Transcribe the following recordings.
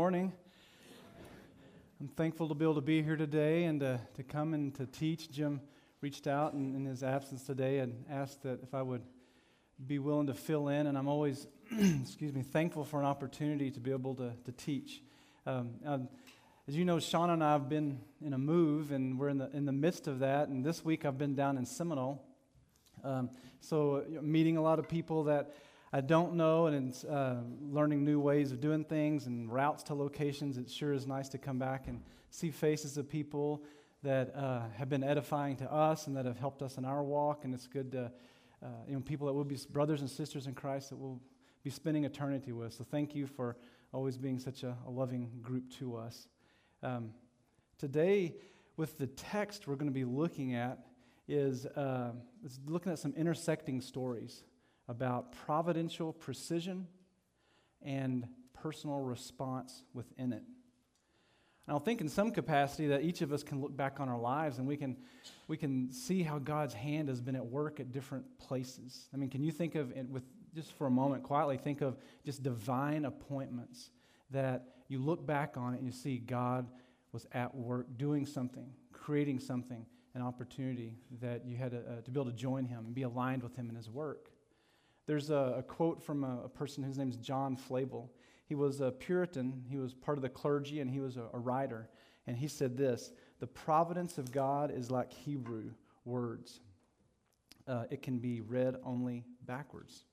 morning. I'm thankful to be able to be here today and to, to come and to teach. Jim reached out in, in his absence today and asked that if I would be willing to fill in, and I'm always, excuse me, thankful for an opportunity to be able to, to teach. Um, um, as you know, Sean and I have been in a move, and we're in the, in the midst of that. And this week I've been down in Seminole. Um, so, meeting a lot of people that I don't know and uh, learning new ways of doing things and routes to locations. It sure is nice to come back and see faces of people that uh, have been edifying to us and that have helped us in our walk. And it's good to, uh, you know, people that will be brothers and sisters in Christ that will be spending eternity with. So thank you for always being such a, a loving group to us. Um, today, with the text we're going to be looking at, is uh, looking at some intersecting stories about providential precision and personal response within it. And I'll think in some capacity that each of us can look back on our lives and we can, we can see how God's hand has been at work at different places. I mean, can you think of, with just for a moment, quietly think of just divine appointments that you look back on it and you see God was at work doing something, creating something, an opportunity that you had to, uh, to be able to join Him and be aligned with Him in His work. There's a, a quote from a, a, person whose name is John Flavel. He was a Puritan, he was part of the clergy, and he was a, a writer. And he said this The providence of God is like Hebrew words, uh, it can be read only backwards.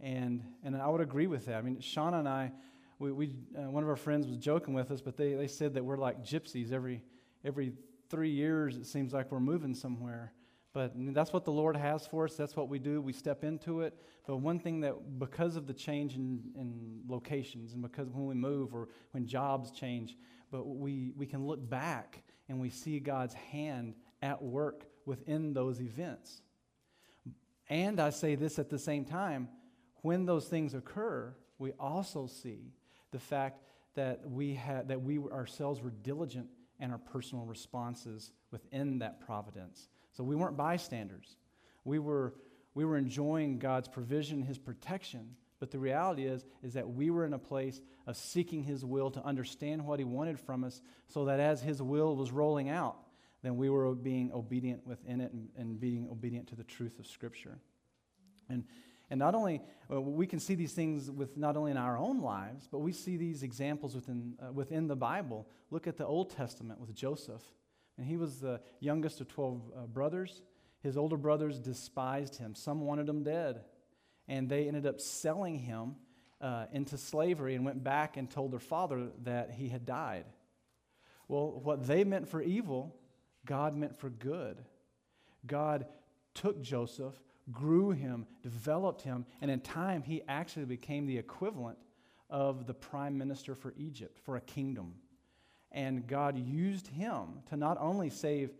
And, and I would agree with that. I mean, Sean and I, we, we uh, one of our friends was joking with us, but they, they said that we're like gypsies. Every, every three years, it seems like we're moving somewhere. But that's what the Lord has for us. That's what we do. We step into it. But one thing that, because of the change in, in locations and because when we move or when jobs change, but we, we can look back and we see God's hand at work within those events. And I say this at the same time when those things occur, we also see the fact that we, had, that we ourselves were diligent in our personal responses within that providence. So we weren't bystanders. We were, we were enjoying God's provision, His protection. But the reality is, is that we were in a place of seeking His will to understand what He wanted from us so that as His will was rolling out, then we were being obedient within it and, and being obedient to the truth of Scripture. And, and not only, well, we can see these things with not only in our own lives, but we see these examples within, uh, within the Bible. Look at the Old Testament with Joseph. And he was the youngest of 12 uh, brothers. His older brothers despised him. Some wanted him dead. And they ended up selling him uh, into slavery and went back and told their father that he had died. Well, what they meant for evil, God meant for good. God took Joseph, grew him, developed him, and in time he actually became the equivalent of the prime minister for Egypt, for a kingdom. And God used him to not only save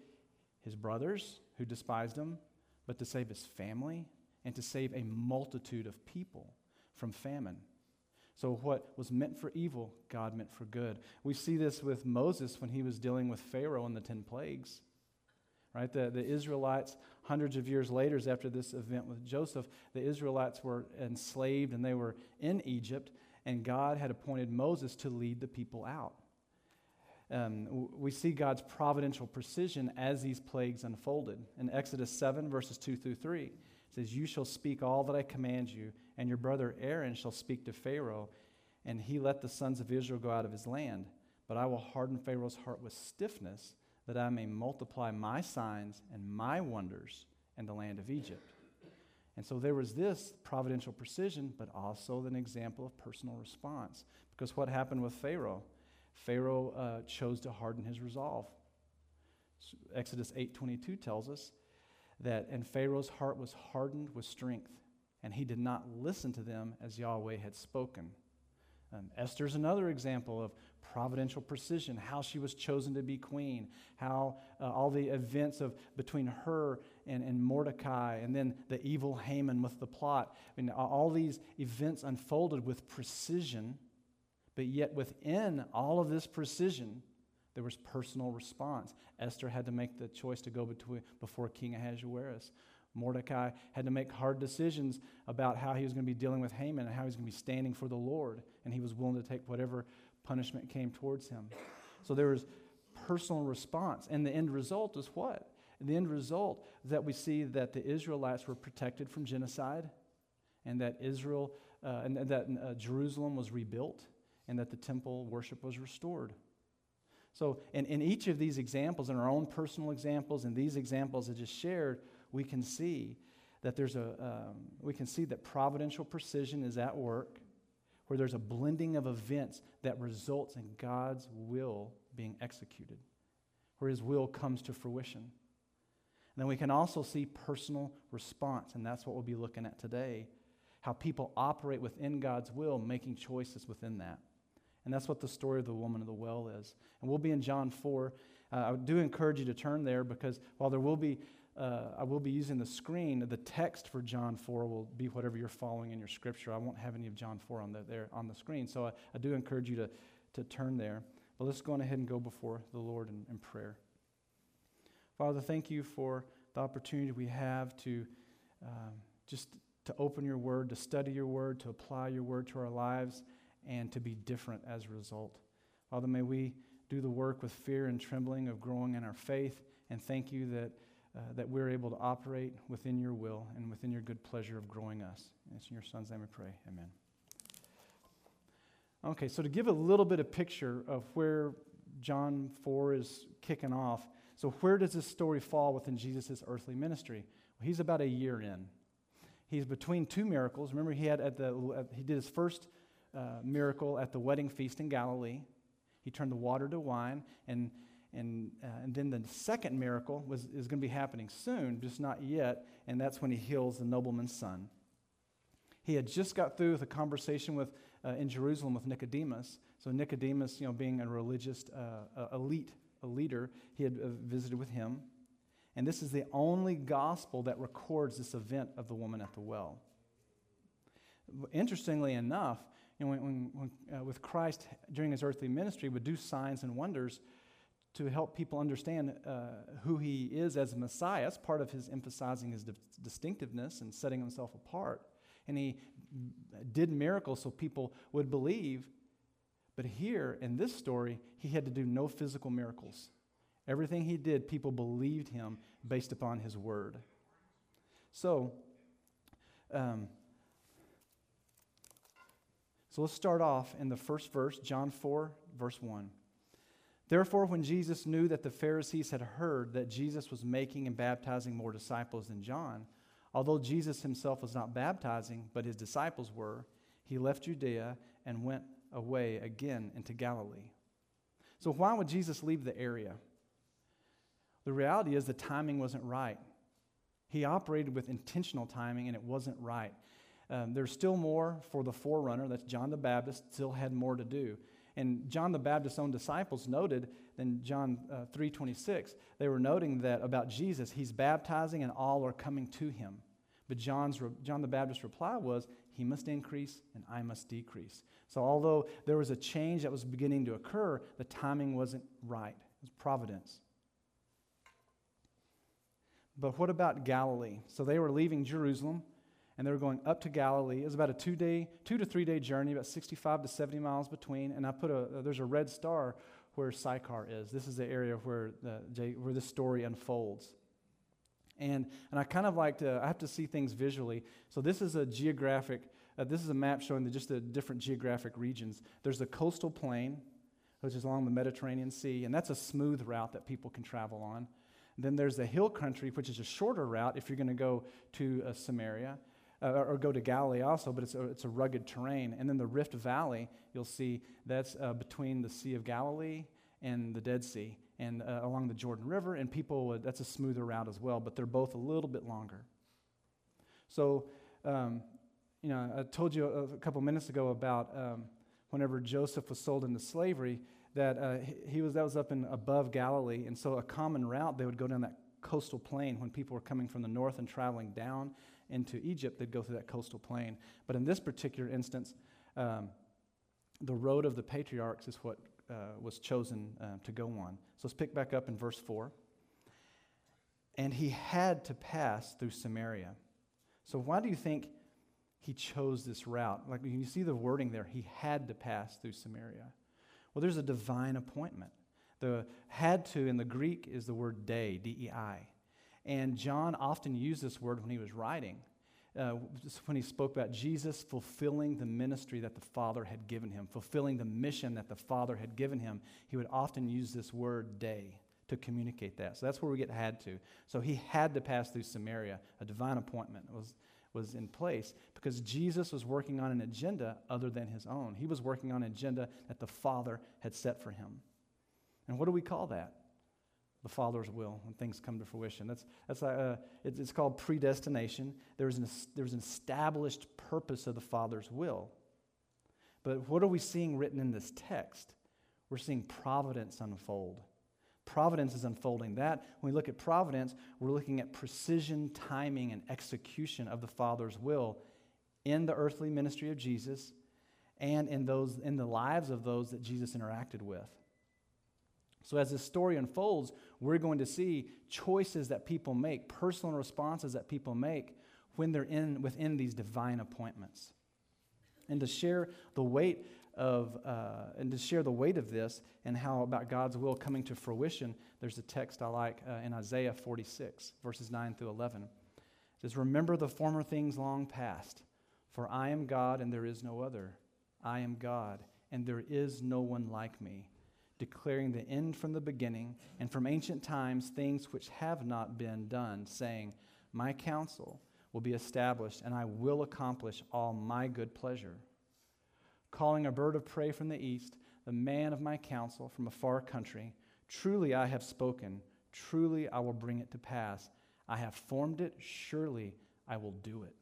his brothers who despised him, but to save his family and to save a multitude of people from famine. So, what was meant for evil, God meant for good. We see this with Moses when he was dealing with Pharaoh and the 10 plagues. Right? The, the Israelites, hundreds of years later, after this event with Joseph, the Israelites were enslaved and they were in Egypt, and God had appointed Moses to lead the people out um, we see God's providential precision as these plagues unfolded. In Exodus 7, verses 2 through 3, it says, You shall speak all that I command you, and your brother Aaron shall speak to Pharaoh, and he let the sons of Israel go out of his land. But I will harden Pharaoh's heart with stiffness, that I may multiply my signs and my wonders in the land of Egypt. And so there was this providential precision, but also an example of personal response. Because what happened with Pharaoh? Pharaoh uh, chose to harden his resolve. Exodus 8:22 tells us that and Pharaoh's heart was hardened with strength, and he did not listen to them as Yahweh had spoken. Um, Esther's another example of providential precision, how she was chosen to be queen, how uh, all the events of between her and, and Mordecai, and then the evil Haman with the plot. I mean, all these events unfolded with precision but yet, within all of this precision, there was personal response. Esther had to make the choice to go between, before King Ahasuerus. Mordecai had to make hard decisions about how he was going to be dealing with Haman and how he was going to be standing for the Lord. And he was willing to take whatever punishment came towards him. So there was personal response. And the end result is what? The end result is that we see that the Israelites were protected from genocide and that Israel uh, and that uh, Jerusalem was rebuilt and that the temple worship was restored. So, in, in each of these examples, in our own personal examples, and these examples I just shared, we can see that there's a, um, we can see that providential precision is at work, where there's a blending of events that results in God's will being executed, where His will comes to fruition. And then we can also see personal response, and that's what we'll be looking at today how people operate within God's will, making choices within that. And that's what the story of the woman of the well is. And we'll be in John 4. Uh, I do encourage you to turn there because while there will be, uh, I will be using the screen, the text for John 4 will be whatever you're following in your scripture. I won't have any of John 4 on the, there on the screen. So I, I do encourage you to, to turn there. But let's go ahead and go before the Lord in, in prayer. Father, thank you for the opportunity we have to um, just to open your word, to study your word, to apply your word to our lives, and to be different as a result. Father, may we do the work with fear and trembling of growing in our faith, and thank you that, uh, that we're able to operate within your will and within your good pleasure of growing us. it's in your son's name we pray. Amen. Okay, so to give a little bit of picture of where John 4 is kicking off, so where does this story fall within Jesus' earthly ministry? Well, he's about a year in. He's between two miracles. Remember, he, had at the, he did his first uh, miracle at the wedding feast in Galilee. He turned the water to wine. And, and, uh, and then the second miracle was, is going to be happening soon, just not yet. And that's when he heals the nobleman's son. He had just got through with a conversation with, uh, in Jerusalem with Nicodemus. So Nicodemus, you know, being a religious uh, elite, a leader, he had uh, visited with him. And this is the only gospel that records this event of the woman at the well. Interestingly enough, you know, when, when, uh, with Christ during his earthly ministry, would do signs and wonders to help people understand uh, who he is as Messiah. That's part of his emphasizing his di- distinctiveness and setting himself apart. And he did miracles so people would believe. But here in this story, he had to do no physical miracles. Everything he did, people believed him based upon his word. So, um, so let's start off in the first verse, John 4, verse 1. Therefore, when Jesus knew that the Pharisees had heard that Jesus was making and baptizing more disciples than John, although Jesus himself was not baptizing, but his disciples were, he left Judea and went away again into Galilee. So, why would Jesus leave the area? The reality is the timing wasn't right. He operated with intentional timing and it wasn't right. Um, there's still more for the forerunner, that's John the Baptist, still had more to do. And John the Baptist's own disciples noted in John uh, 3:26, they were noting that about Jesus, he's baptizing and all are coming to him. But John's, John the Baptist's reply was, he must increase and I must decrease. So although there was a change that was beginning to occur, the timing wasn't right. It was providence. But what about Galilee? So they were leaving Jerusalem and they were going up to Galilee. It was about a two day, two to three day journey, about 65 to 70 miles between. And I put a, there's a red star where Sychar is. This is the area where, the, where this story unfolds. And, and I kind of like to, I have to see things visually. So this is a geographic, uh, this is a map showing the, just the different geographic regions. There's the coastal plain, which is along the Mediterranean Sea, and that's a smooth route that people can travel on. Then there's the hill country, which is a shorter route if you're going to go to uh, Samaria uh, or go to Galilee also, but it's a, it's a rugged terrain. And then the Rift Valley, you'll see that's uh, between the Sea of Galilee and the Dead Sea and uh, along the Jordan River. And people, would, that's a smoother route as well, but they're both a little bit longer. So, um, you know, I told you a, a couple minutes ago about um, whenever Joseph was sold into slavery, that uh, he was that was up in above Galilee, and so a common route they would go down that coastal plain when people were coming from the north and traveling down into Egypt. They'd go through that coastal plain. But in this particular instance, um, the road of the patriarchs is what uh, was chosen uh, to go on. So let's pick back up in verse four. And he had to pass through Samaria. So why do you think he chose this route? Like you see the wording there, he had to pass through Samaria. Well, there's a divine appointment. The had to in the Greek is the word dei, D E I. And John often used this word when he was writing, uh, when he spoke about Jesus fulfilling the ministry that the Father had given him, fulfilling the mission that the Father had given him. He would often use this word dei to communicate that. So that's where we get had to. So he had to pass through Samaria. A divine appointment was, was in place because Jesus was working on an agenda other than his own. He was working on an agenda that the Father had set for him. And what do we call that? The Father's will when things come to fruition. That's, that's uh, it's, it's called predestination. There's an, there's an established purpose of the Father's will. But what are we seeing written in this text? We're seeing providence unfold. Providence is unfolding. That, when we look at providence, we're looking at precision, timing, and execution of the Father's will in the earthly ministry of Jesus and in, those, in the lives of those that Jesus interacted with. So, as this story unfolds, we're going to see choices that people make, personal responses that people make when they're in, within these divine appointments. And to share the weight of, uh, and to share the weight of this and how about God's will coming to fruition, there's a text I like uh, in Isaiah 46, verses 9 through 11. It says, Remember the former things long past, for I am God and there is no other. I am God and there is no one like me declaring the end from the beginning, and from ancient times things which have not been done, saying, My counsel will be established, and I will accomplish all my good pleasure. Calling a bird of prey from the east, the man of my counsel from a far country, truly I have spoken, truly I will bring it to pass. I have formed it, surely I will do it.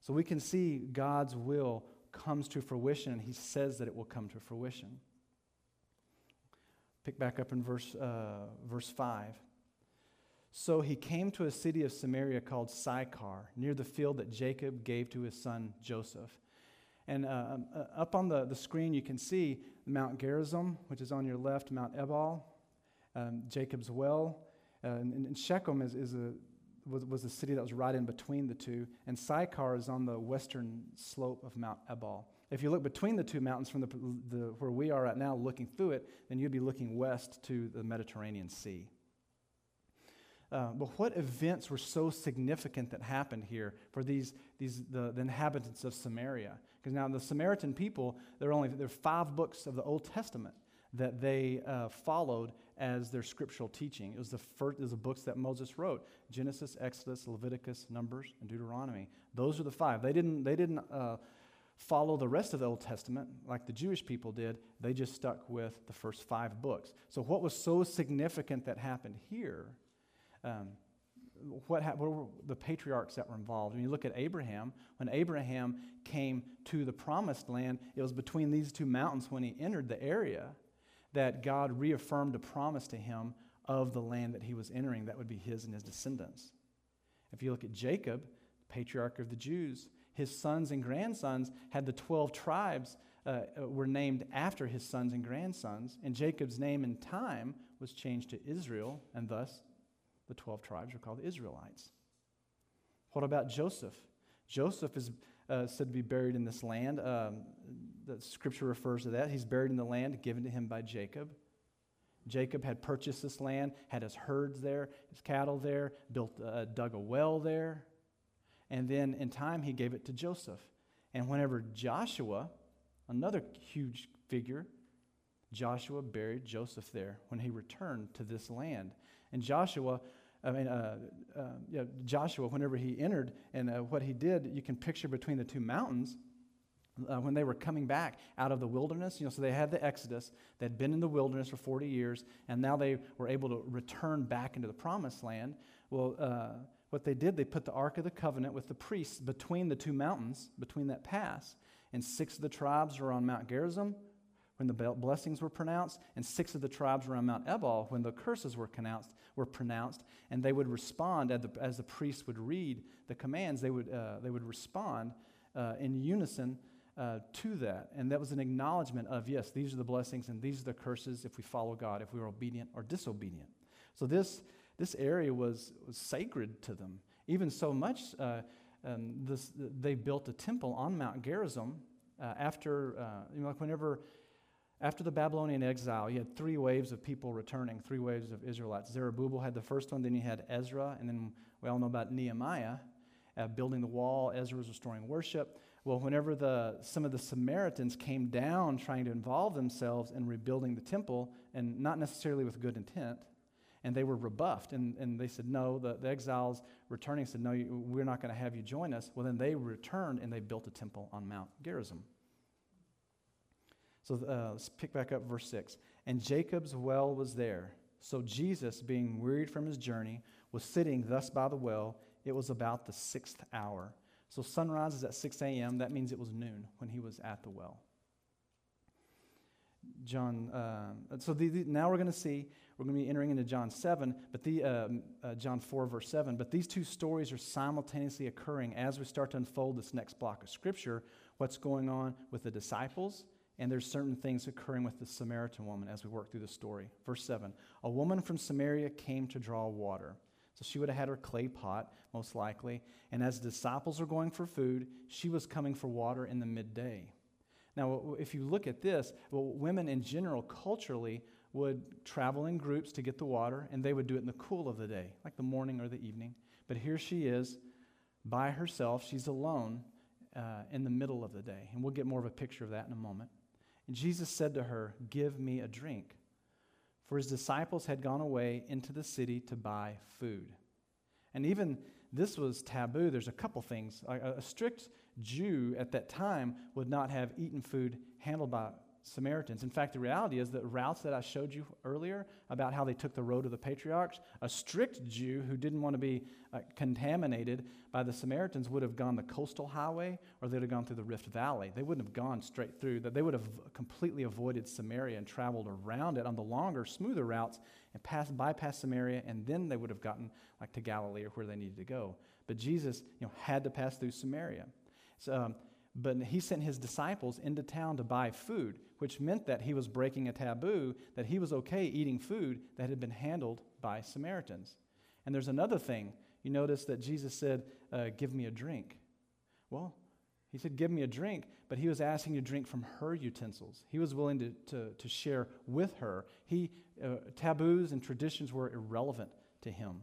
So we can see God's will comes to fruition, and he says that it will come to fruition. Pick back up in verse, uh, verse 5. So he came to a city of Samaria called Sychar, near the field that Jacob gave to his son Joseph. And uh, um, uh, up on the, the screen, you can see Mount Gerizim, which is on your left, Mount Ebal, um, Jacob's well. Uh, and, and, Shechem is, is a, was, was a city that was right in between the two. And Sychar is on the western slope of Mount Ebal. If you look between the two mountains from the, the, where we are right now, looking through it, then you'd be looking west to the Mediterranean Sea. Uh, but what events were so significant that happened here for these, these the, the inhabitants of Samaria? Because now the Samaritan people, there are only there are five books of the Old Testament that they uh, followed as their scriptural teaching. It was the first, it was the books that Moses wrote: Genesis, Exodus, Leviticus, Numbers, and Deuteronomy. Those are the five. They didn't they didn't uh, follow the rest of the Old Testament like the Jewish people did. They just stuck with the first five books. So, what was so significant that happened here? Um, what, ha- what, were the patriarchs that were involved? When you look at Abraham, when Abraham came to the promised land, it was between these two mountains when he entered the area that God reaffirmed a promise to him of the land that he was entering that would be his and his descendants. If you look at Jacob, patriarch of the Jews, his sons and grandsons had the 12 tribes uh, uh, were named after his sons and grandsons, and Jacob's name in time was changed to Israel, and thus the 12 tribes are called Israelites. What about Joseph? Joseph is uh, said to be buried in this land. Um, the scripture refers to that. He's buried in the land given to him by Jacob. Jacob had purchased this land, had his herds there, his cattle there, built, uh, dug a well there. And then in time, he gave it to Joseph. And whenever Joshua, another huge figure, Joshua buried Joseph there when he returned to this land. And Joshua, I mean, uh, uh, yeah, Joshua, whenever he entered and uh, what he did, you can picture between the two mountains. Uh, when they were coming back out of the wilderness, you know, so they had the Exodus. They'd been in the wilderness for 40 years, and now they were able to return back into the promised land. Well, uh, what they did, they put the Ark of the Covenant with the priests between the two mountains, between that pass. And six of the tribes were on Mount Gerizim when the blessings were pronounced, and six of the tribes were on Mount Ebal when the curses were pronounced. Were pronounced, and they would respond as the, as the priests would read the commands. They would uh, they would respond uh, in unison uh, to that, and that was an acknowledgement of yes, these are the blessings and these are the curses if we follow God, if we are obedient or disobedient. So this this area was, was sacred to them. Even so much, uh, um, this, they built a temple on Mount Gerizim uh, after, uh, you know, like whenever after the Babylonian exile, you had three waves of people returning, three waves of Israelites. Zerubbabel had the first one, then you had Ezra, and then we all know about Nehemiah uh, building the wall. Ezra was restoring worship. Well, whenever the, some of the Samaritans came down trying to involve themselves in rebuilding the temple, and not necessarily with good intent, and they were rebuffed, and, and they said, No, the, the exiles returning said, No, we're not going to have you join us. Well, then they returned and they built a temple on Mount Gerizim. So uh, let's pick back up verse 6. And Jacob's well was there. So Jesus, being wearied from his journey, was sitting thus by the well. It was about the sixth hour. So sunrise is at 6 a.m. That means it was noon when he was at the well. John, uh, so the, the, now we're going to see, we're going to be entering into John 7, but the, um, uh, John 4, verse 7. But these two stories are simultaneously occurring as we start to unfold this next block of Scripture. What's going on with the disciples and there's certain things occurring with the Samaritan woman as we work through the story. Verse 7 A woman from Samaria came to draw water. So she would have had her clay pot, most likely. And as the disciples were going for food, she was coming for water in the midday. Now, if you look at this, well, women in general, culturally, would travel in groups to get the water, and they would do it in the cool of the day, like the morning or the evening. But here she is by herself. She's alone uh, in the middle of the day. And we'll get more of a picture of that in a moment. And Jesus said to her, Give me a drink. For his disciples had gone away into the city to buy food. And even this was taboo. There's a couple things. A, a strict Jew at that time would not have eaten food handled by Samaritans. In fact, the reality is that routes that I showed you earlier about how they took the road of the patriarchs, a strict Jew who didn't want to be uh, contaminated by the Samaritans would have gone the coastal highway or they'd have gone through the Rift Valley. They wouldn't have gone straight through. They would have completely avoided Samaria and traveled around it on the longer, smoother routes and passed, bypassed Samaria, and then they would have gotten like to Galilee or where they needed to go. But Jesus, you know, had to pass through Samaria. So, um, but he sent his disciples into town to buy food which meant that he was breaking a taboo, that he was okay eating food that had been handled by Samaritans. And there's another thing. You notice that Jesus said, uh, Give me a drink. Well, he said, Give me a drink, but he was asking to drink from her utensils. He was willing to, to, to share with her. He, uh, taboos and traditions were irrelevant to him.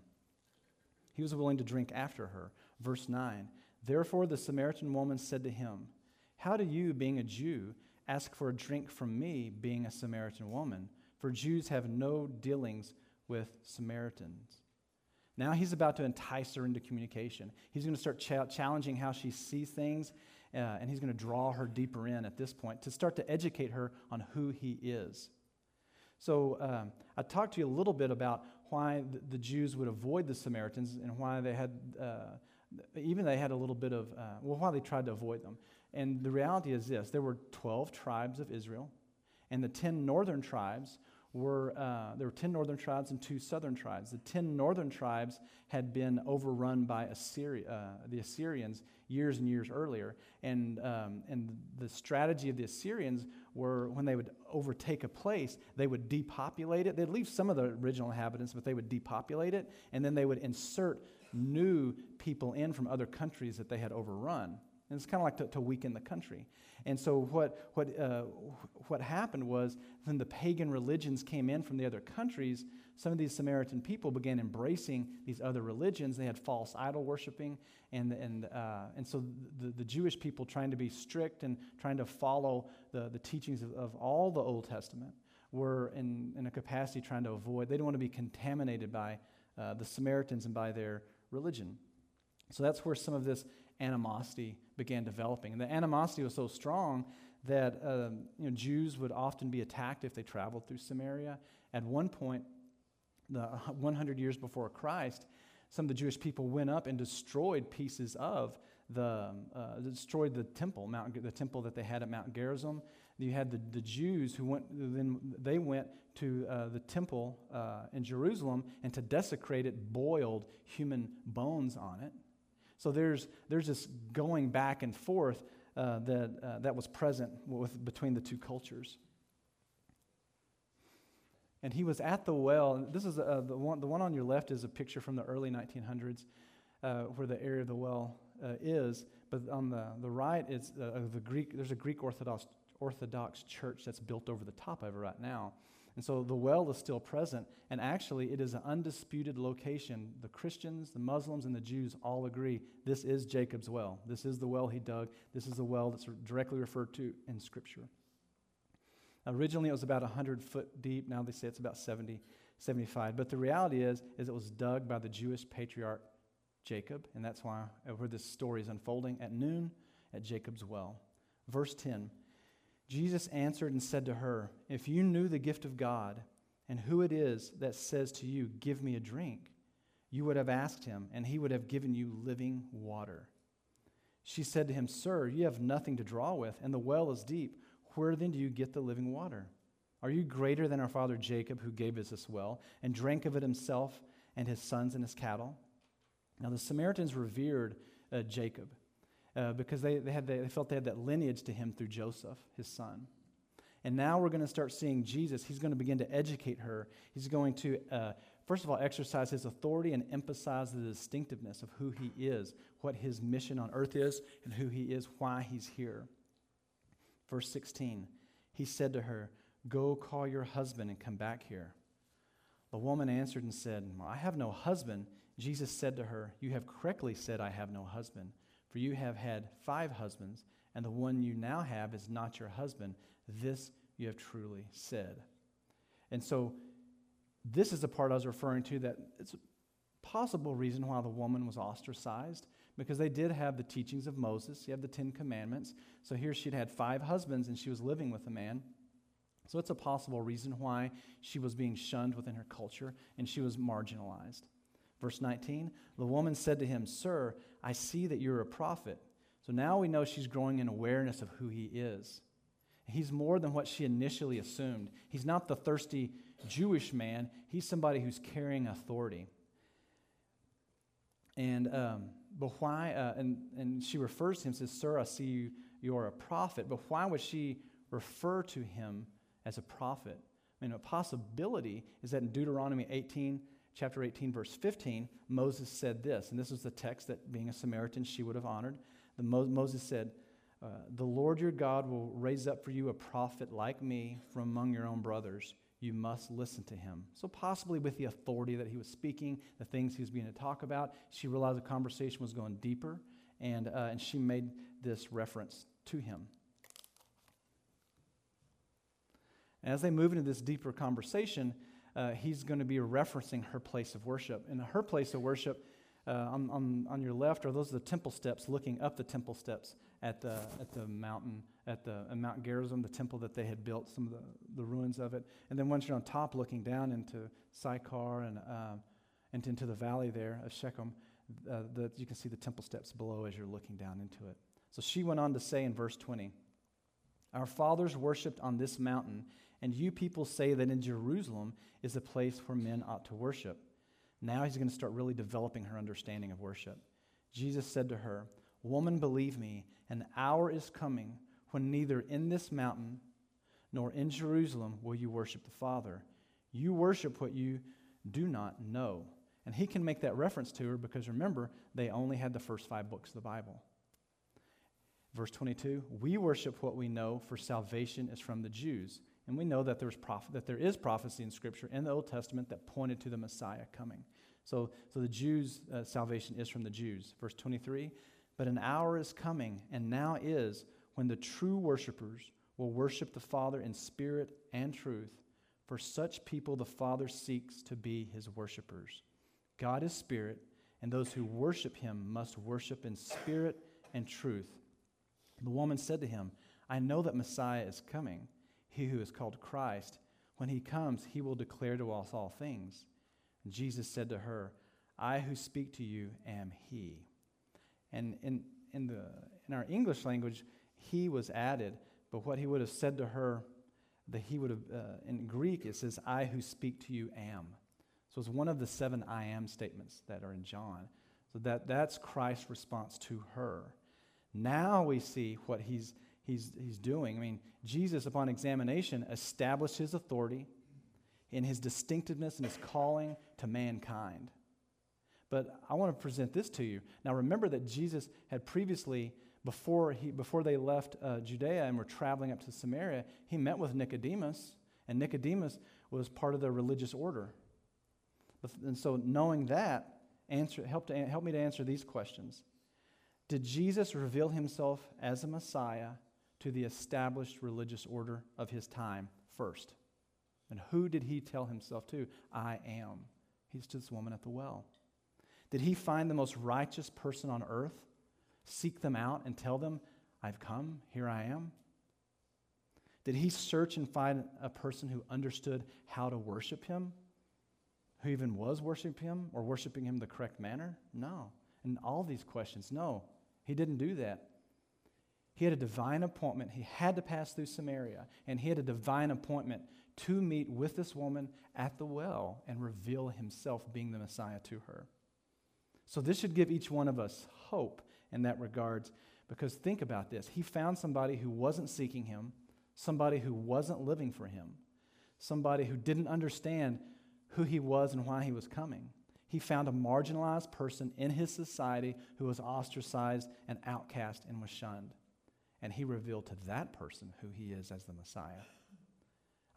He was willing to drink after her. Verse 9 Therefore the Samaritan woman said to him, How do you, being a Jew, Ask for a drink from me, being a Samaritan woman, for Jews have no dealings with Samaritans. Now he's about to entice her into communication. He's going to start ch- challenging how she sees things, uh, and he's going to draw her deeper in at this point to start to educate her on who he is. So um, I talked to you a little bit about why the, the, Jews would avoid the Samaritans and why they had, uh, even they had a little bit of, uh, well, why they tried to avoid them. And the reality is this there were 12 tribes of Israel, and the 10 northern tribes were, uh, there were 10 northern tribes and two southern tribes. The 10 northern tribes had been overrun by Assyria, uh, the Assyrians years and years earlier. And, um, and the strategy of the Assyrians were when they would overtake a place, they would depopulate it. They'd leave some of the original inhabitants, but they would depopulate it, and then they would insert new people in from other countries that they had overrun. And it's kind of like to, to, weaken the country. And so what, what, uh, what happened was when the pagan religions came in from the other countries, some of these Samaritan people began embracing these other religions. They had false idol worshiping. And, and, uh, and so the, the Jewish people trying to be strict and trying to follow the, the teachings of, of all the Old Testament were in, in a capacity trying to avoid, they didn't want to be contaminated by uh, the Samaritans and by their religion. So that's where some of this animosity began developing. And the animosity was so strong that uh, you know, Jews would often be attacked if they traveled through Samaria. At one point, the 100 years before Christ, some of the Jewish people went up and destroyed pieces of the uh, destroyed the temple, Mount, the temple that they had at Mount Gerizim. You had the, the Jews who went then they went to uh, the temple uh, in Jerusalem and to desecrate it, boiled human bones on it. So there's, there's this going back and forth uh, that, uh, that was present with, between the two cultures. And he was at the well. This is uh, the, one, the one on your left is a picture from the early 1900s uh, where the area of the well uh, is. But on the, the right is uh, the Greek, there's a Greek Orthodox, Orthodox church that's built over the top of it right now. And so the well is still present, and actually, it is an undisputed location. The Christians, the Muslims, and the Jews all agree this is Jacob's well. This is the well he dug. This is the well that's directly referred to in Scripture. Originally, it was about 100 foot deep. Now they say it's about 70, 75. But the reality is, is it was dug by the Jewish patriarch Jacob, and that's why where this story is unfolding at noon at Jacob's well. Verse 10 Jesus answered and said to her, If you knew the gift of God and who it is that says to you, Give me a drink, you would have asked him, and he would have given you living water. She said to him, Sir, you have nothing to draw with, and the well is deep. Where then do you get the living water? Are you greater than our father Jacob, who gave us this well, and drank of it himself and his sons and his cattle? Now, the Samaritans revered uh, Jacob uh, because they, they, had the, they felt they had that lineage to him through Joseph, his son. And now we're going to start seeing Jesus. He's going to begin to educate her. He's going to, uh, first of all, exercise his authority and emphasize the distinctiveness of who he is, what his mission on earth is, and who he is, why he's here. Verse 16, he said to her, Go call your husband and come back here. The woman answered and said, I have no husband. Jesus said to her, You have correctly said, I have no husband. For you have had five husbands, and the one you now have is not your husband. This you have truly said. And so, this is the part I was referring to that it's a possible reason why the woman was ostracized, because they did have the teachings of Moses. You have the Ten Commandments. So, here she'd had five husbands, and she was living with a man. So, it's a possible reason why she was being shunned within her culture and she was marginalized. Verse 19 The woman said to him, Sir, I see that you're a prophet. So now we know she's growing in awareness of who he is. He's more than what she initially assumed. He's not the thirsty Jewish man, he's somebody who's carrying authority. And, um, but why, uh, and, and she refers to him, says, Sir, I see you, you're a prophet. But why would she refer to him as a prophet? I mean, a possibility is that in Deuteronomy 18, chapter 18, verse 15, Moses said this, and this is the text that being a Samaritan she would have honored. The Mo- Moses said, uh, The Lord your God will raise up for you a prophet like me from among your own brothers. You must listen to him. So, possibly with the authority that he was speaking, the things he was being to talk about, she realized the conversation was going deeper, and, uh, and she made this reference to him. As they move into this deeper conversation, uh, he's going to be referencing her place of worship. And her place of worship uh, on, on, on, your left are those the temple steps, looking up the temple steps at the, at the mountain, at the at Mount Gerizim, the temple that they had built, some of the, the ruins of it. And then once you're on top, looking down into Sychar and, uh, and into the valley there of Shechem, uh, the, you can see the temple steps below as you're looking down into it. So she went on to say in verse 20, Our fathers worshipped on this mountain and you people say that in Jerusalem is the place where men ought to worship. Now he's going to start really developing her understanding of worship. Jesus said to her, Woman, believe me, an hour is coming when neither in this mountain nor in Jerusalem will you worship the Father. You worship what you do not know. And he can make that reference to her because remember, they only had the first five books of the Bible. Verse 22 We worship what we know, for salvation is from the Jews. And we know that, there's proph- that there is prophecy in Scripture in the Old Testament that pointed to the Messiah coming. So, so the Jews' uh, salvation is from the Jews. Verse 23 But an hour is coming, and now is, when the true worshipers will worship the Father in spirit and truth. For such people, the Father seeks to be his worshipers. God is spirit, and those who worship him must worship in spirit and truth. The woman said to him, I know that Messiah is coming he who is called Christ, when he comes, he will declare to us all things. Jesus said to her, I who speak to you am he. And in, in, the, in our English language, he was added, but what he would have said to her, that he would have, uh, in Greek, it says, I who speak to you am. So it's one of the seven I am statements that are in John. So that, that's Christ's response to her. Now we see what he's he's, he's doing. I mean, Jesus, upon examination, established his authority in his distinctiveness and his calling to mankind. But I want to present this to you. Now, remember that Jesus had previously, before, he, before they left uh, Judea and were traveling up to Samaria, he met with Nicodemus, and Nicodemus was part of the religious order. And so, knowing that, answer, help, to, help me to answer these questions. Did Jesus reveal himself as a Messiah to the established religious order of his time first? And who did he tell himself to? I am. He's to this woman at the well. Did he find the most righteous person on earth seek them out and tell them, I've come, here I am? Did he search and find a person who understood how to worship him? Who even was worshiping him or worshiping him the correct manner? No. And all these questions, no, he didn't do that. He had a divine appointment. He had to pass through Samaria, and he had a divine appointment to meet with this woman at the well and reveal himself being the Messiah to her. So, this should give each one of us hope in that regards. Because think about this he found somebody who wasn't seeking him, somebody who wasn't living for him, somebody who didn't understand who he was and why he was coming. He found a marginalized person in his society who was ostracized and outcast and was shunned. And he revealed to that person who he is as the Messiah.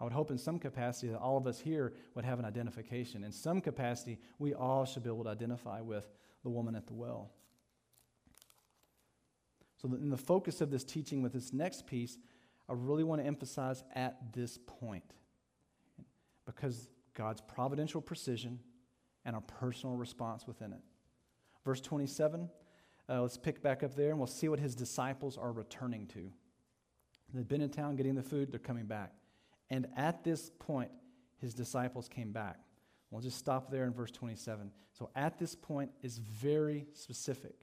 I would hope in some capacity that all of us here would have an identification. In some capacity, we all should be able to identify with the woman at the well. So, in the focus of this teaching with this next piece, I really want to emphasize at this point because God's providential precision and our personal response within it. Verse 27, uh, let's pick back up there and we'll see what his disciples are returning to. They've been in town getting the food, they're coming back. And at this point, his disciples came back. We'll just stop there in verse 27. So at this point is very specific.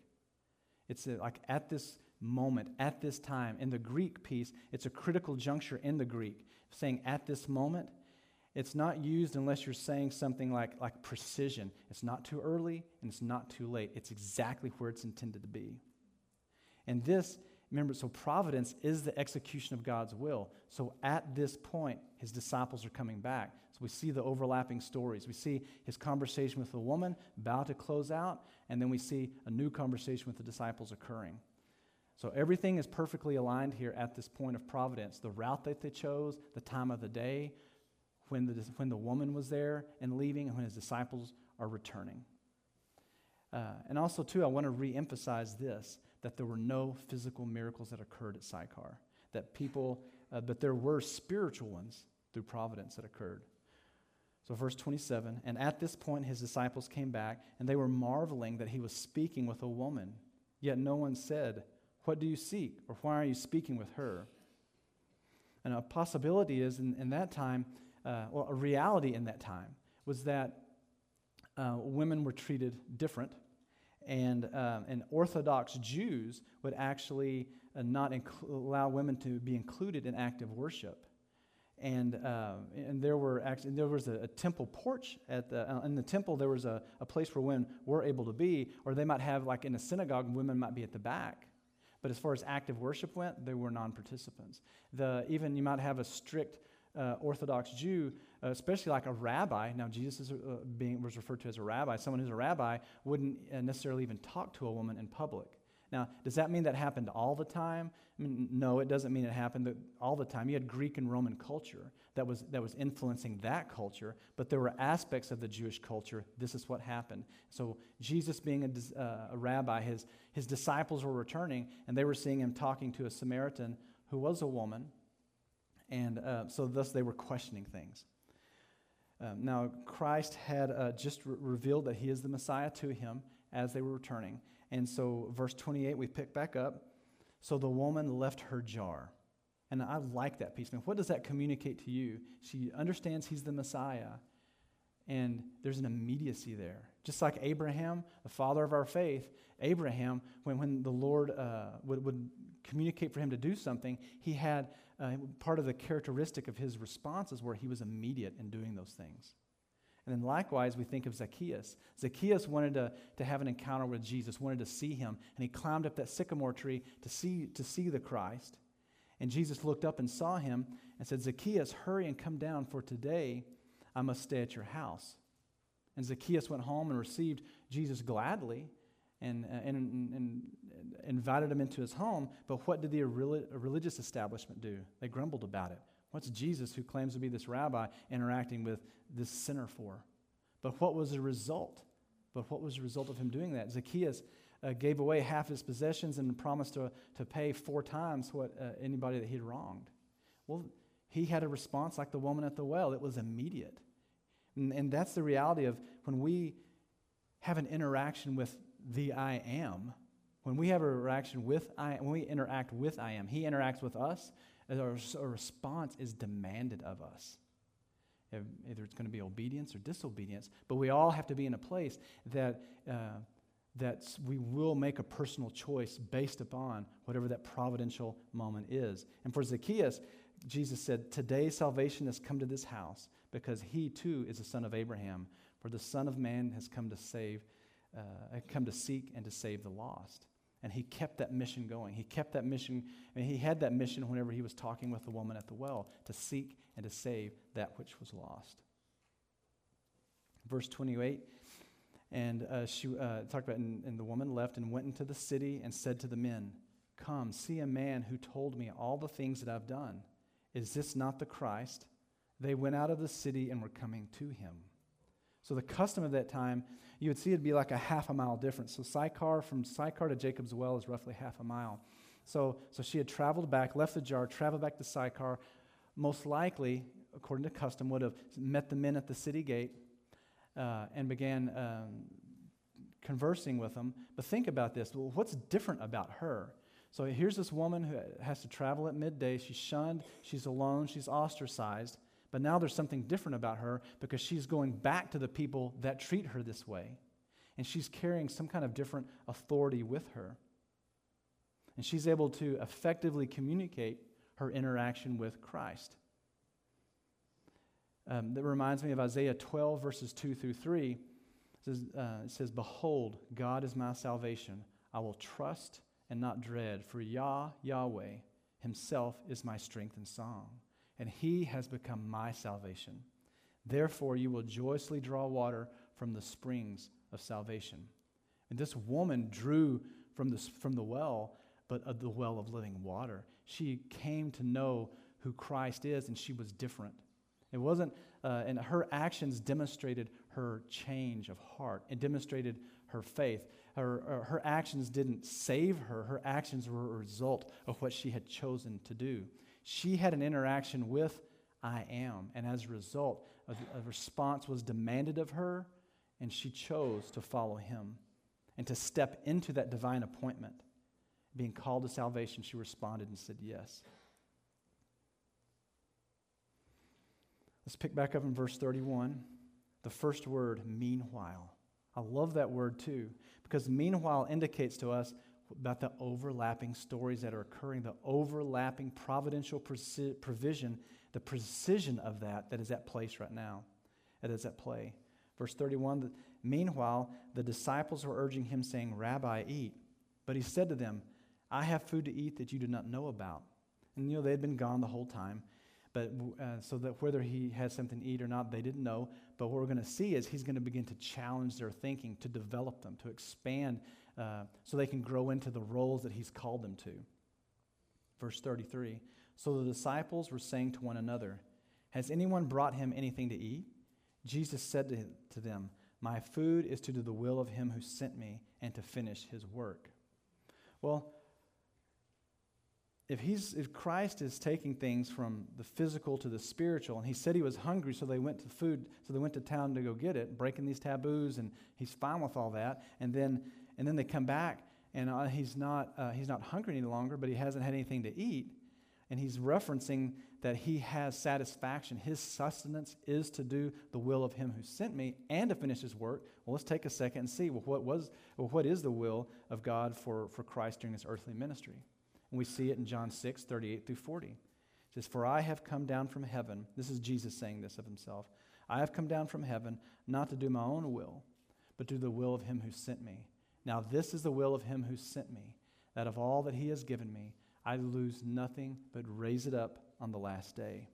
It's like at this moment, at this time. In the Greek piece, it's a critical juncture in the Greek, saying at this moment. It's not used unless you're saying something like, like precision. It's not too early and it's not too late. It's exactly where it's intended to be. And this, remember, so providence is the execution of God's will. So at this point, his disciples are coming back. So we see the overlapping stories. We see his conversation with the woman about to close out, and then we see a new conversation with the disciples occurring. So everything is perfectly aligned here at this point of providence. The route that they chose, the time of the day, when the, when the woman was there and leaving, and when his disciples are returning. Uh, and also, too, I want to re emphasize this that there were no physical miracles that occurred at Sychar. That people, uh, but there were spiritual ones through providence that occurred. So, verse 27 And at this point, his disciples came back, and they were marveling that he was speaking with a woman. Yet no one said, What do you seek? or Why are you speaking with her? And a possibility is in, in that time, uh, well, a reality in that time was that uh, women were treated different, and, uh, and Orthodox Jews would actually uh, not inc- allow women to be included in active worship. And, uh, and there, were actually, there was a, a temple porch at the, uh, in the temple. There was a, a place where women were able to be, or they might have, like in a synagogue, women might be at the back. But as far as active worship went, they were non participants. The, even you might have a strict uh, Orthodox Jew, uh, especially like a rabbi. Now, Jesus is, uh, being, was referred to as a rabbi. Someone who's a rabbi wouldn't uh, necessarily even talk to a woman in public. Now, does that mean that happened all the time? I mean, no, it doesn't mean it happened all the time. You had Greek and Roman culture that was, that was influencing that culture, but there were aspects of the Jewish culture. This is what happened. So, Jesus being a, uh, a rabbi, his, his disciples were returning, and they were seeing him talking to a Samaritan who was a woman and uh, so, thus, they were questioning things. Um, now, Christ had uh, just re- revealed that he is the Messiah to him as they were returning. And so, verse 28, we pick back up. So the woman left her jar. And I like that piece. Man, what does that communicate to you? She understands he's the Messiah. And there's an immediacy there. Just like Abraham, the father of our faith, Abraham, when, when the Lord uh, would, would communicate for him to do something, he had uh, part of the characteristic of his responses where he was immediate in doing those things. And then likewise, we think of Zacchaeus. Zacchaeus wanted to, to have an encounter with Jesus, wanted to see him, and he climbed up that sycamore tree to see, to see the Christ. And Jesus looked up and saw him and said, Zacchaeus, hurry and come down, for today I must stay at your house. And Zacchaeus went home and received Jesus gladly. And, uh, and, and, invited him into his home. But what did the religious establishment do? They grumbled about it. What's Jesus, who claims to be this rabbi, interacting with this sinner for? But what was the result? But what was the result of him doing that? Zacchaeus uh, gave away half his possessions and promised to, to pay four times what uh, anybody that he'd wronged. Well, he had a response like the woman at the well. It was immediate. And, and that's the reality of when we have an interaction with the I am, when we have a interaction with I, when we interact with I am, he interacts with us, a, a response is demanded of us. Either it's going to be obedience or disobedience, but we all have to be in a place that, uh, that we will make a personal choice based upon whatever that providential moment is. And for Zacchaeus, Jesus said, Today salvation has come to this house because he too is a son of Abraham. For the Son of Man has come to save, uh, come to seek and to save the lost. And he kept that mission going. He kept that mission, and he had that mission whenever he was talking with the woman at the well to seek and to save that which was lost. Verse 28, and uh, she uh, talked about, and, and the woman left and went into the city and said to the men, Come, see a man who told me all the things that I've done. Is this not the Christ? They went out of the city and were coming to him. So the custom of that time, you would see it'd be like a half a mile difference. So Sychar, from Sychar to Jacob's well is roughly half a mile. So, so she had traveled back, left the jar, traveled back to Sychar. Most likely, according to custom, would have met the men at the city gate uh, and began um, conversing with them. But think about this. Well, what's different about her? So here's this woman who has to travel at midday. She's shunned, she's alone, she's ostracized. But now there's something different about her because she's going back to the people that treat her this way. And she's carrying some kind of different authority with her. And she's able to effectively communicate her interaction with Christ. Um, that reminds me of Isaiah 12, verses 2 through 3. It says, uh, it says, Behold, God is my salvation. I will trust and not dread, for Yah, Yahweh, himself is my strength and song and he has become my salvation. Therefore, you will joyously draw water from the springs of salvation. And this woman drew from the, from the well, but of the well of living water. She came to know who Christ is, and she was different. It wasn't, uh, and her actions demonstrated her change of heart. It demonstrated her faith. Her, uh, her actions didn't save her, her actions were a result of what she had chosen to do she had an interaction with I am. And as a result, a, a, response was demanded of her, and she chose to follow him and to step into that divine appointment. Being called to salvation, she responded and said yes. Let's pick back up in verse 31. The first word, meanwhile. I love that word too, because meanwhile indicates to us about the overlapping stories that are occurring, the overlapping providential provision, the precision of that that is at place right now, that is at play. Verse 31 Meanwhile, the disciples were urging him, saying, Rabbi, eat. But he said to them, I have food to eat that you do not know about. And you know, they had been gone the whole time. But uh, so that whether he had something to eat or not, they didn't know. But what we're going to see is he's going to begin to challenge their thinking, to develop them, to expand uh, so they can grow into the roles that he's called them to. Verse 33 So the disciples were saying to one another, Has anyone brought him anything to eat? Jesus said to, to them, My food is to do the will of him who sent me and to finish his work. Well, if, he's, if Christ is taking things from the physical to the spiritual, and he said he was hungry, so they went to food, so they went to town to go get it, breaking these taboos, and he's fine with all that. And then and then they come back and uh, he's, not, uh, he's not hungry any longer, but he hasn't had anything to eat. And he's referencing that he has satisfaction. His sustenance is to do the will of him who sent me and to finish his work. Well, let's take a second and see well, what, was, well, what is the will of God for, for Christ during his earthly ministry. And we see it in John 6, 38 through 40. It says, For I have come down from heaven. This is Jesus saying this of himself. I have come down from heaven not to do my own will, but to do the will of him who sent me. Now, this is the will of him who sent me, that of all that he has given me, I lose nothing but raise it up on the last day.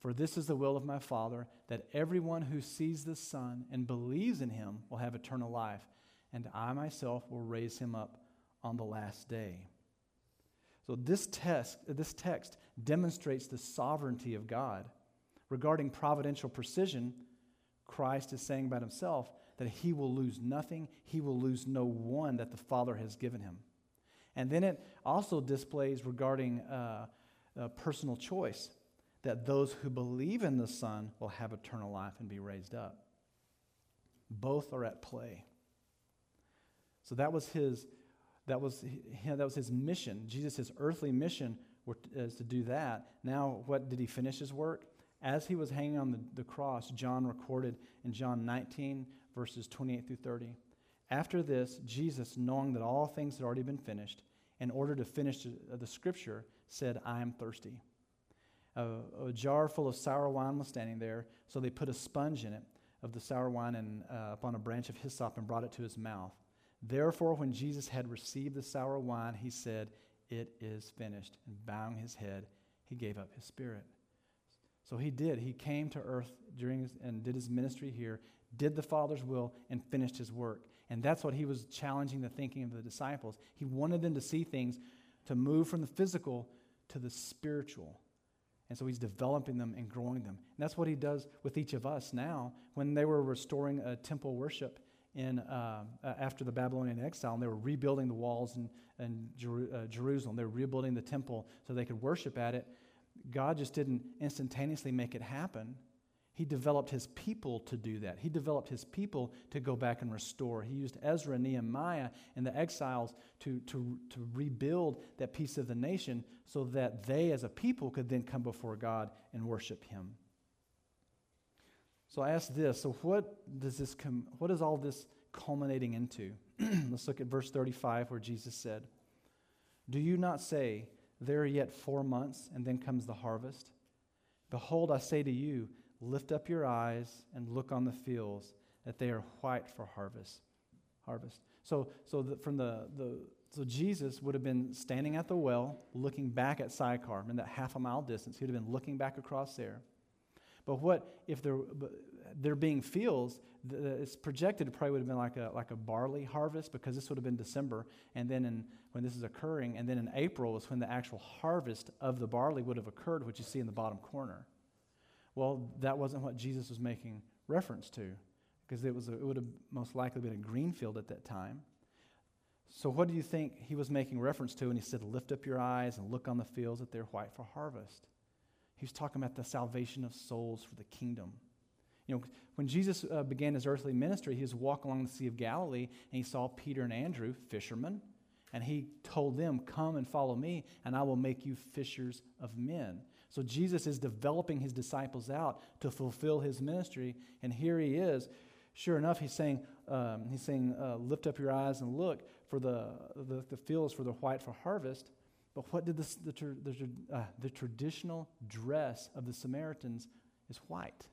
For this is the will of my Father, that everyone who sees the Son and believes in him will have eternal life, and I myself will raise him up on the last day. So this text, this text demonstrates the sovereignty of God. Regarding providential precision, Christ is saying about himself that he will lose nothing, he will lose no one that the Father has given him. And then it also displays regarding uh, uh, personal choice that those who believe in the Son will have eternal life and be raised up. Both are at play. So that was his, that was, that was his mission. Jesus' earthly mission was to do that. Now, what did he finish his work? As he was hanging on the, the cross, John recorded in John 19, verses 28 through 30. After this, Jesus, knowing that all things had already been finished, in order to finish the scripture, said, I am thirsty. A, a, jar full of sour wine was standing there, so they put a sponge in it of the sour wine and uh, upon a branch of hyssop and brought it to his mouth. Therefore, when Jesus had received the sour wine, he said, It is finished. And bowing his head, he gave up his spirit. So he did. He came to earth during his, and did his ministry here, did the Father's will, and finished his work. And that's what he was challenging the thinking of the disciples. He wanted them to see things to move from the physical to the spiritual. And so he's developing them and growing them. And that's what he does with each of us now. When they were restoring a temple worship in, uh, after the Babylonian exile, and they were rebuilding the walls in, in uh, Jerusalem, they were rebuilding the temple so they could worship at it. God just didn't instantaneously make it happen. He developed his people to do that. He developed his people to go back and restore. He used Ezra Nehemiah and the exiles to, to, to rebuild that piece of the nation so that they, as a people, could then come before God and worship him. So I ask this so, what does, this com- what is all this culminating into? Let's look at verse 35 where Jesus said, Do you not say, there are yet four months, and then comes the harvest. Behold, I say to you, lift up your eyes and look on the fields, that they are white for harvest. Harvest. So, so the, from the, the so Jesus would have been standing at the well, looking back at Sychar in that half a mile distance. He would have been looking back across there. But what if there, there being fields? It's projected it probably would have been like a like a barley harvest because this would have been December, and then in when this is occurring. And then in April is when the actual harvest of the barley would have occurred, which you see in the bottom corner. Well, that wasn't what Jesus was making reference to, because it, was a, it would have most likely been a green field at that time. So, what do you think he was making reference to when he said, Lift up your eyes and look on the fields that they're white for harvest? He was talking about the salvation of souls for the kingdom. You know, when Jesus uh, began his earthly ministry, he was walking along the Sea of Galilee and he saw Peter and Andrew, fishermen, and he told them, Come and follow me, and I will make you fishers of men. So Jesus is developing his disciples out to fulfill his ministry, and here he is. Sure enough, he's saying, um, he's saying, uh, lift up your eyes and look for the, the, the fields for the white for harvest. But what did this, the, the, uh, the traditional dress of the Samaritans is white.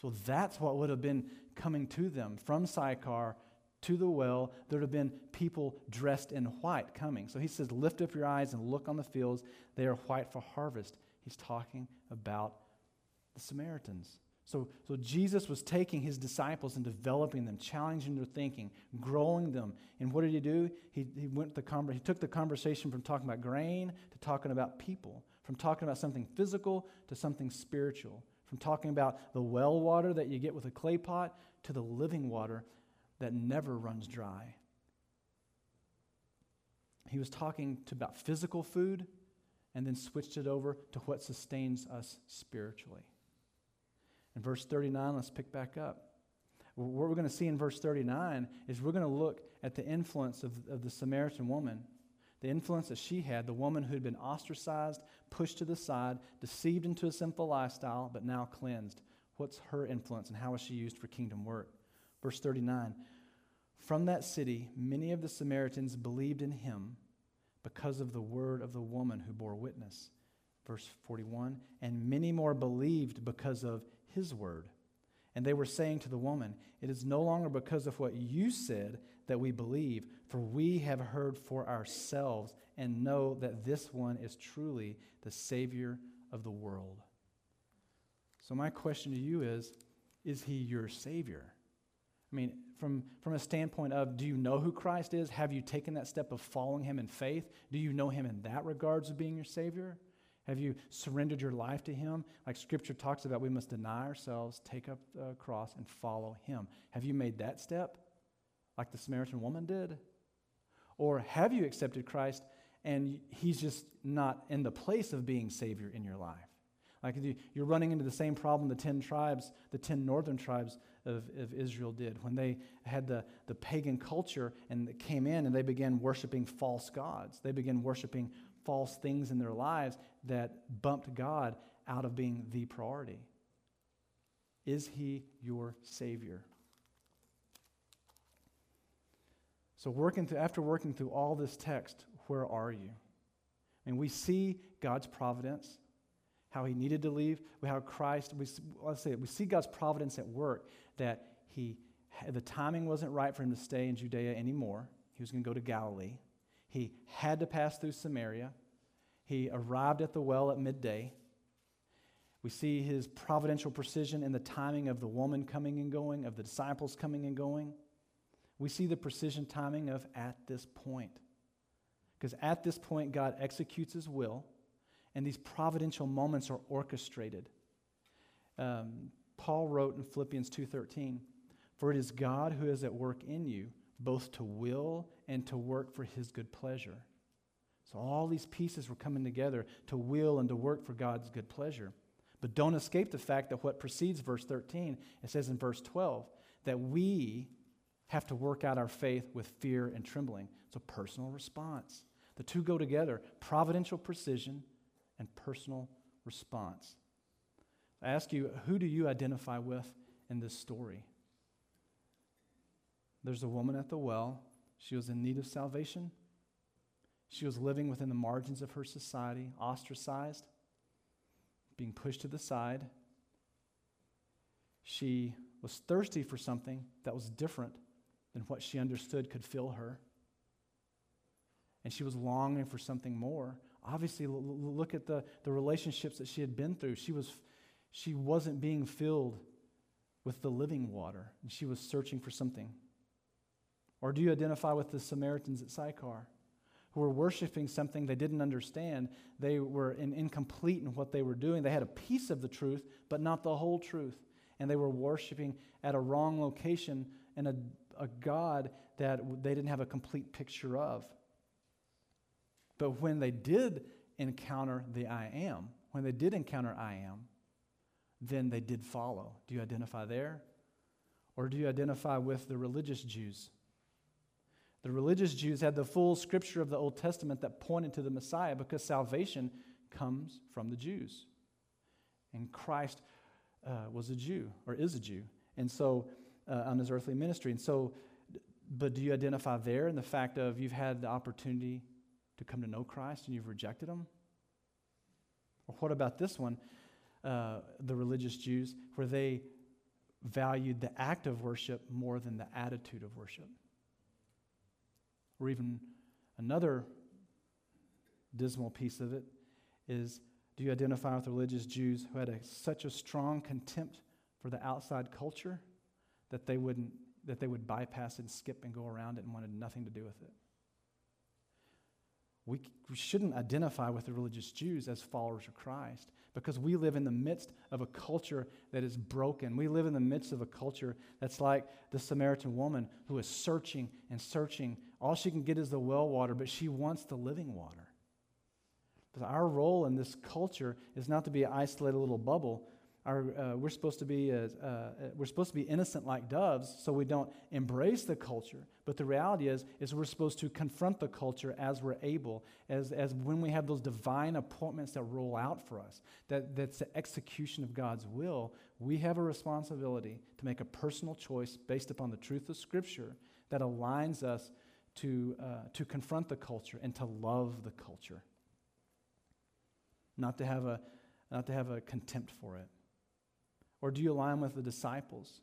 So that's what would have been coming to them from Sychar to the well, there would have been people dressed in white coming. So he says, Lift up your eyes and look on the fields. They are white for harvest. He's talking about the Samaritans. So, so Jesus was taking his disciples and developing them, challenging their thinking, growing them. And what did he do? He, he, went the conver- he took the conversation from talking about grain to talking about people, from talking about something physical to something spiritual, from talking about the well water that you get with a clay pot to the living water that never runs dry. He was talking to about physical food and then switched it over to what sustains us spiritually. In verse 39, let's pick back up. What we're going to see in verse 39 is we're going to look at the influence of, of the Samaritan woman, the influence that she had, the woman who had been ostracized, pushed to the side, deceived into a sinful lifestyle, but now cleansed. What's her influence and how is she used for kingdom work? Verse 39 From that city, many of the Samaritans believed in him because of the word of the woman who bore witness. Verse 41 And many more believed because of his word. And they were saying to the woman, It is no longer because of what you said that we believe, for we have heard for ourselves and know that this one is truly the Savior of the world. So, my question to you is Is he your Savior? I mean, from, from a standpoint of do you know who Christ is? Have you taken that step of following him in faith? Do you know him in that regards of being your Savior? Have you surrendered your life to him? Like Scripture talks about, we must deny ourselves, take up the cross, and follow him. Have you made that step like the Samaritan woman did? Or have you accepted Christ and he's just not in the place of being Savior in your life? Like you're running into the same problem the 10 tribes, the 10 northern tribes of, of Israel did when they had the, the pagan culture and came in and they began worshiping false gods. They began worshiping false things in their lives that bumped God out of being the priority. Is he your Savior? So, working through, after working through all this text, where are you? And we see God's providence how he needed to leave, how Christ, we, let's say, we see God's providence at work, that he, the timing wasn't right for him to stay in Judea anymore. He was going to go to Galilee. He had to pass through Samaria. He arrived at the well at midday. We see his providential precision in the timing of the woman coming and going, of the disciples coming and going. We see the precision timing of at this point. Because at this point, God executes his will and these providential moments are orchestrated. Um, Paul wrote in Philippians 2:13, "For it is God who is at work in you, both to will and to work for his good pleasure." So all these pieces were coming together to will and to work for God's good pleasure. But don't escape the fact that what precedes verse 13, it says in verse 12, that we have to work out our faith with fear and trembling. It's a personal response. The two go together providential precision and personal response. I ask you, who do you identify with in this story? There's a woman at the well. She was in need of salvation. She was living within the margins of her society, ostracized, being pushed to the side. She was thirsty for something that was different than what she understood could fill her. And she was longing for something more obviously look at the, the relationships that she had been through. She, was, she wasn't being filled with the living water, and she was searching for something. Or do you identify with the Samaritans at Sychar who were worshiping something they didn't understand? They were in, incomplete in what they were doing. They had a piece of the truth, but not the whole truth. And they were worshiping at a wrong location and a, a God that they didn't have a complete picture of. But when they did encounter the I am, when they did encounter I am, then they did follow. Do you identify there? Or do you identify with the religious Jews? The religious Jews had the full scripture of the Old Testament that pointed to the Messiah because salvation comes from the Jews. And Christ uh, was a Jew, or is a Jew, and so uh, on his earthly ministry. And so, but do you identify there in the fact of you've had the opportunity to come to know Christ and you've rejected him? Or what about this one, uh, the religious Jews, where they valued the act of worship more than the attitude of worship? Or even another dismal piece of it is do you identify with religious Jews who had a, such a strong contempt for the outside culture that they wouldn't that they would bypass and skip and go around it and wanted nothing to do with it? We, we shouldn't identify with the religious Jews as followers of Christ because we live in the midst of a culture that is broken. We live in the midst of a culture that's like the Samaritan woman who is searching and searching. All she can get is the well water, but she wants the living water. But our role in this culture is not to be an isolated little bubble, our, uh, we're supposed to be uh, uh, we're supposed to be innocent like doves, so we don't embrace the culture. But the reality is, is we're supposed to confront the culture as we're able, as, as when we have those divine appointments that roll out for us. That that's the execution of God's will. We have a responsibility to make a personal choice based upon the truth of Scripture that aligns us to uh, to confront the culture and to love the culture. Not to have a not to have a contempt for it. Or do you align with the disciples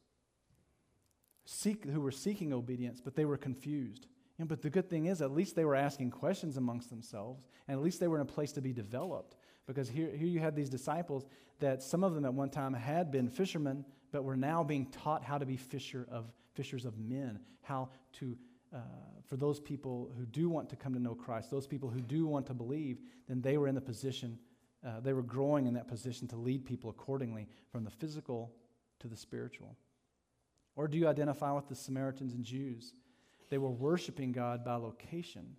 seek, who were seeking obedience, but they were confused? You know, but the good thing is, at least they were asking questions amongst themselves, and at least they were in a place to be developed. Because here, here you had these disciples that some of them at one time had been fishermen, but were now being taught how to be fisher of, fishers of men, how to, uh, for those people who do want to come to know Christ, those people who do want to believe, then they were in the position, uh, they were growing in that position to lead people accordingly from the physical to the spiritual. Or do you identify with the Samaritans and Jews? They were worshiping God by location,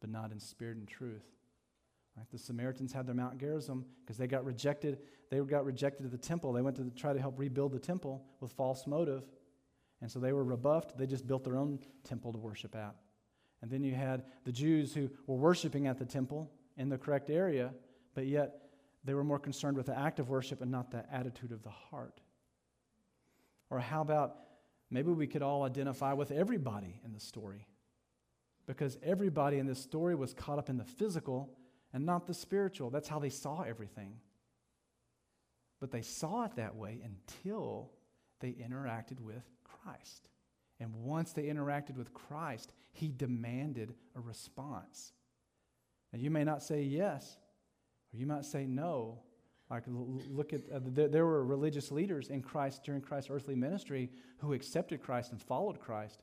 but not in spirit and truth. Right? The Samaritans had their Mount Gerizim because they got rejected. They got rejected at the temple. They went to try to help rebuild the temple with false motive. And so they were rebuffed. They just built their own temple to worship at. And then you had the Jews who were worshiping at the temple in the correct area, but yet they were more concerned with the act of worship and not the attitude of the heart. Or how about maybe we could all identify with everybody in the story? Because everybody in this story was caught up in the physical and not the spiritual. That's how they saw everything. But they saw it that way until they interacted with Christ. And once they interacted with Christ, he demanded a response. Now, you may not say yes, or you might say no. Like, look at, uh, there, there were religious leaders in Christ during Christ's earthly ministry who accepted Christ and followed Christ.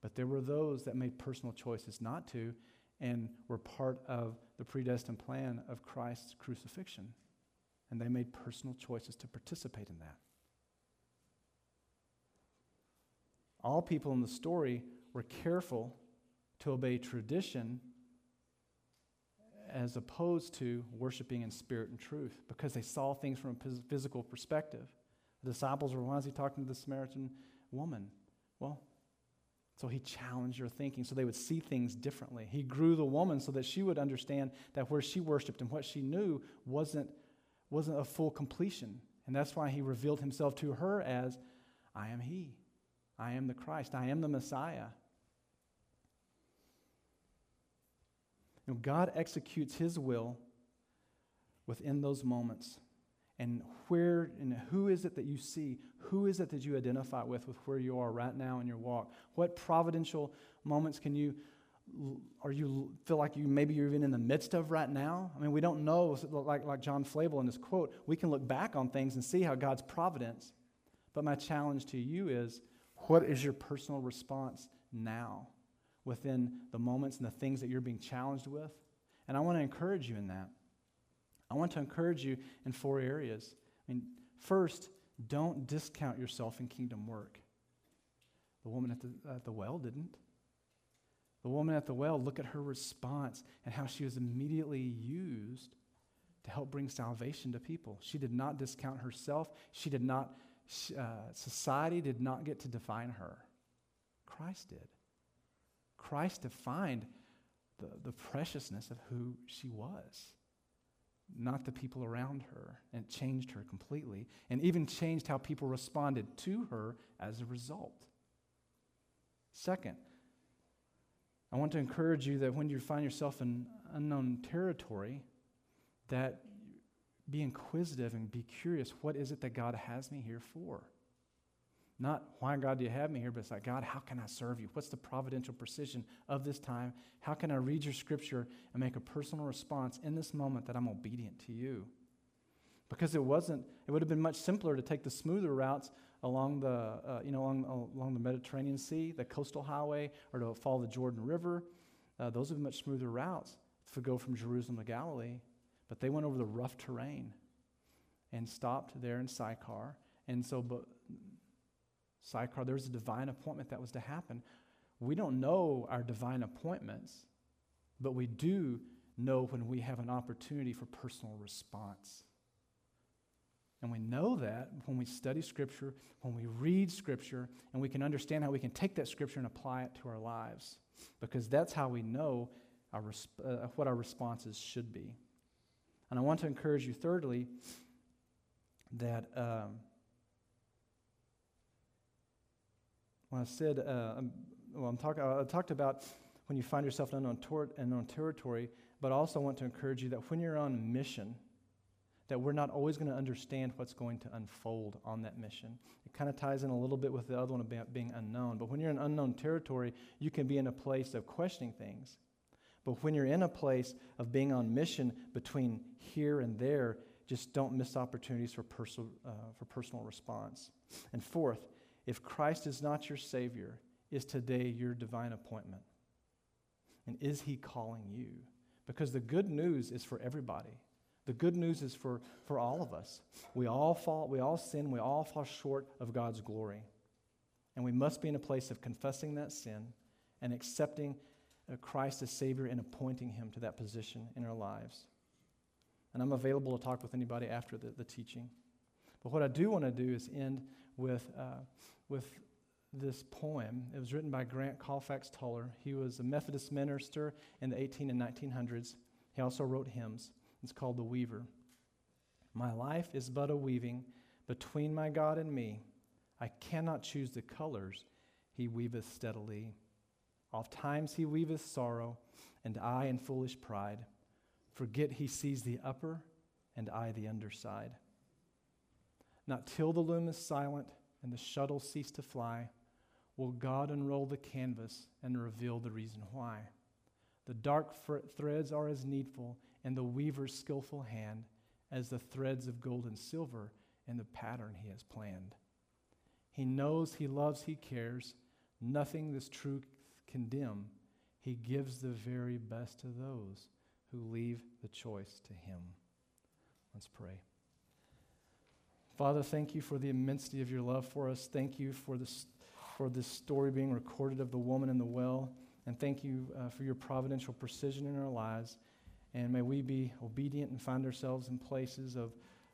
But there were those that made personal choices not to and were part of the predestined plan of Christ's crucifixion. And they made personal choices to participate in that. All people in the story were careful to obey tradition as opposed to worshiping in spirit and truth because they saw things from a physical perspective. The disciples were, why is he talking to the Samaritan woman? Well, so he challenged their thinking so they would see things differently. He grew the woman so that she would understand that where she worshiped and what she knew wasn't, wasn't a full completion. And that's why he revealed himself to her as, I am he. I am the Christ. I am the Messiah. You know, God executes his will within those moments. And where and who is it that you see? Who is it that you identify with with where you are right now in your walk? What providential moments can you are you feel like you maybe you're even in the midst of right now? I mean, we don't know like like John Flavel in his quote, we can look back on things and see how God's providence. But my challenge to you is what is your personal response now within the moments and the things that you're being challenged with? And I want to encourage you in that. I want to encourage you in four areas. I mean, first, don't discount yourself in kingdom work. The woman at the, at the well didn't. The woman at the well, look at her response and how she was immediately used to help bring salvation to people. She did not discount herself. She did not, uh, society did not get to define her. Christ did. Christ defined the, the preciousness of who she was not the people around her. And changed her completely, and even changed how people responded to her as a result. Second, I want to encourage you that when you find yourself in unknown territory, that be inquisitive and be curious. What is it that God has me here for? Not why, God, do you have me here, but it's like, God, how can I serve you? What's the providential precision of this time? How can I read your scripture and make a personal response in this moment that I'm obedient to you? Because it wasn't, it would have been much simpler to take the smoother routes along the, uh, you know, along, along the Mediterranean Sea, the coastal highway, or to follow the Jordan River. Uh, those would be much smoother routes to go from Jerusalem to Galilee. But they went over the rough terrain and stopped there in Sychar. And so, but Sychar, there was a divine appointment that was to happen. We don't know our divine appointments, but we do know when we have an opportunity for personal response. And we know that when we study Scripture, when we read Scripture, and we can understand how we can take that Scripture and apply it to our lives. Because that's how we know our, uh, what our responses should be. And I want to encourage you, thirdly, that um, when I said, uh, well, I'm talking, I talked about when you find yourself in unknown, tor- unknown territory, but I also want to encourage you that when you're on mission, that we're not always going to understand what's going to unfold on that mission. It kind of ties in a little bit with the other one about being unknown. But when you're in unknown territory, you can be in a place of questioning things. But when you're in a place of being on mission between here and there, just don't miss opportunities for, perso- uh, for personal response. And fourth, if Christ is not your Savior, is today your divine appointment? And is He calling you? Because the good news is for everybody. The good news is for, for all of us. We all fall, we all sin, we all fall short of God's glory. And we must be in a place of confessing that sin and accepting uh, Christ as Savior and appointing Him to that position in our lives. And I'm available to talk with anybody after the, the teaching. But what I do want to do is end with, uh, with this poem. It was written by Grant Colfax Tullar. He was a Methodist minister in the 18 and 1900s. He also wrote hymns. It's called The Weaver. My life is but a weaving between my God and me. I cannot choose the colors he weaveth steadily. Oft times he weaveth sorrow, and I in foolish pride forget he sees the upper and I the underside. Not till the loom is silent and the shuttle cease to fly will God unroll the canvas and reveal the reason why. The dark threads are as needful in the weaver's skillful hand as the threads of gold and silver in the pattern he has planned. He knows, he loves, he cares. Nothing this truth can dim. He gives the very best to those who leave the choice to him. Let's pray. Father, thank you for the immensity of your love for us. Thank you for this, for this story being recorded of the woman in the well. And thank you uh, for your providential precision in our lives. And may we be obedient and find ourselves in places of,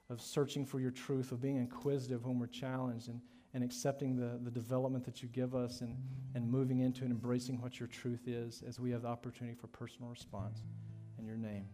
of searching for your truth, of being inquisitive when we're challenged, and, and accepting the, the development that you give us, and, and moving into and embracing what your truth is as we have the opportunity for personal response. In your name.